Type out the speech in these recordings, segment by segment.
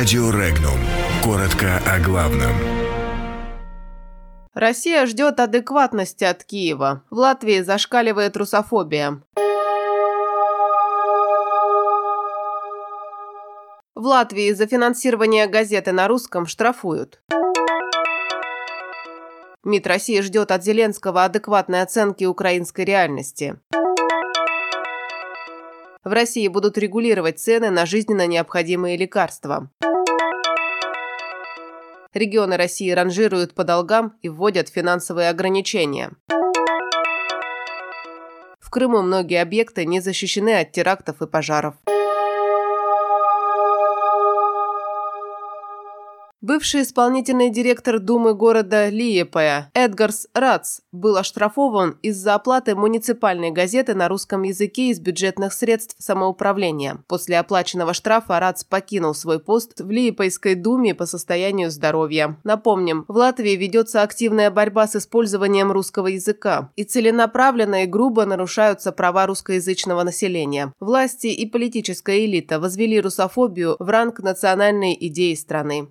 Радио Регнум. Коротко о главном. Россия ждет адекватности от Киева. В Латвии зашкаливает русофобия. В Латвии за финансирование газеты на русском штрафуют. МИД России ждет от Зеленского адекватной оценки украинской реальности. В России будут регулировать цены на жизненно необходимые лекарства. Регионы России ранжируют по долгам и вводят финансовые ограничения. В Крыму многие объекты не защищены от терактов и пожаров. Бывший исполнительный директор Думы города Лиепая Эдгарс Рац был оштрафован из-за оплаты муниципальной газеты на русском языке из бюджетных средств самоуправления. После оплаченного штрафа Рац покинул свой пост в Лиепайской думе по состоянию здоровья. Напомним, в Латвии ведется активная борьба с использованием русского языка, и целенаправленно и грубо нарушаются права русскоязычного населения. Власти и политическая элита возвели русофобию в ранг национальной идеи страны.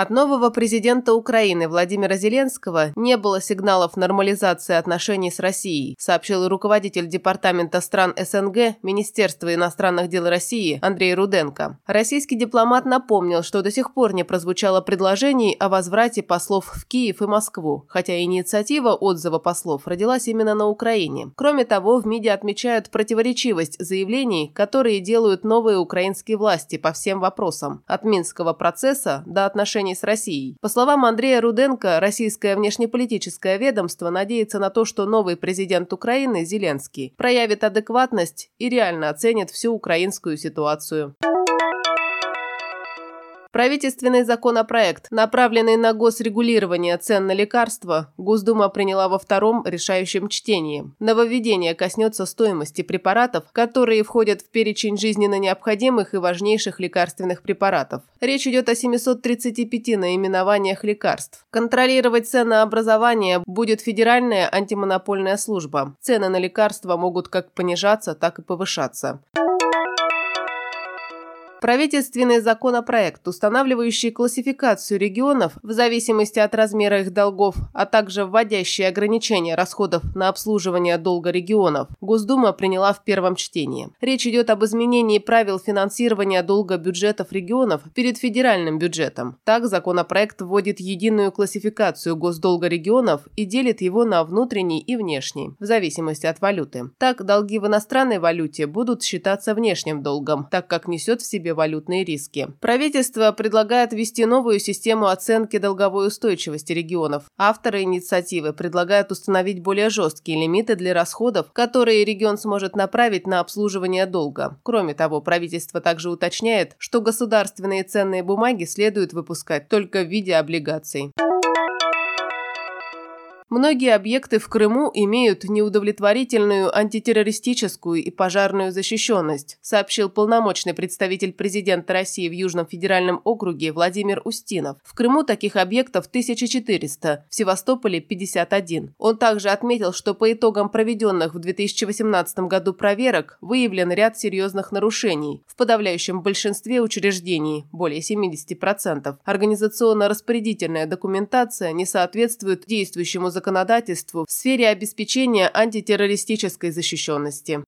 От нового президента Украины Владимира Зеленского не было сигналов нормализации отношений с Россией, сообщил руководитель Департамента стран СНГ Министерства иностранных дел России Андрей Руденко. Российский дипломат напомнил, что до сих пор не прозвучало предложений о возврате послов в Киев и Москву, хотя инициатива отзыва послов родилась именно на Украине. Кроме того, в МИДе отмечают противоречивость заявлений, которые делают новые украинские власти по всем вопросам, от Минского процесса до отношений отношений с Россией. По словам Андрея Руденко, российское внешнеполитическое ведомство надеется на то, что новый президент Украины, Зеленский, проявит адекватность и реально оценит всю украинскую ситуацию. Правительственный законопроект, направленный на госрегулирование цен на лекарства, Госдума приняла во втором решающем чтении. Нововведение коснется стоимости препаратов, которые входят в перечень жизненно необходимых и важнейших лекарственных препаратов. Речь идет о 735 наименованиях лекарств. Контролировать ценообразование будет Федеральная антимонопольная служба. Цены на лекарства могут как понижаться, так и повышаться. Правительственный законопроект, устанавливающий классификацию регионов в зависимости от размера их долгов, а также вводящий ограничения расходов на обслуживание долга регионов, Госдума приняла в первом чтении. Речь идет об изменении правил финансирования долга бюджетов регионов перед федеральным бюджетом. Так, законопроект вводит единую классификацию госдолга регионов и делит его на внутренний и внешний, в зависимости от валюты. Так, долги в иностранной валюте будут считаться внешним долгом, так как несет в себе себе валютные риски. Правительство предлагает ввести новую систему оценки долговой устойчивости регионов. Авторы инициативы предлагают установить более жесткие лимиты для расходов, которые регион сможет направить на обслуживание долга. Кроме того, правительство также уточняет, что государственные ценные бумаги следует выпускать только в виде облигаций. Многие объекты в Крыму имеют неудовлетворительную антитеррористическую и пожарную защищенность, сообщил полномочный представитель президента России в Южном федеральном округе Владимир Устинов. В Крыму таких объектов 1400, в Севастополе 51. Он также отметил, что по итогам проведенных в 2018 году проверок выявлен ряд серьезных нарушений. В подавляющем большинстве учреждений, более 70%, организационно-распорядительная документация не соответствует действующему законодательству законодательству в сфере обеспечения антитеррористической защищенности.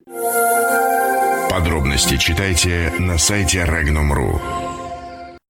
Подробности читайте на сайте Regnum.ru.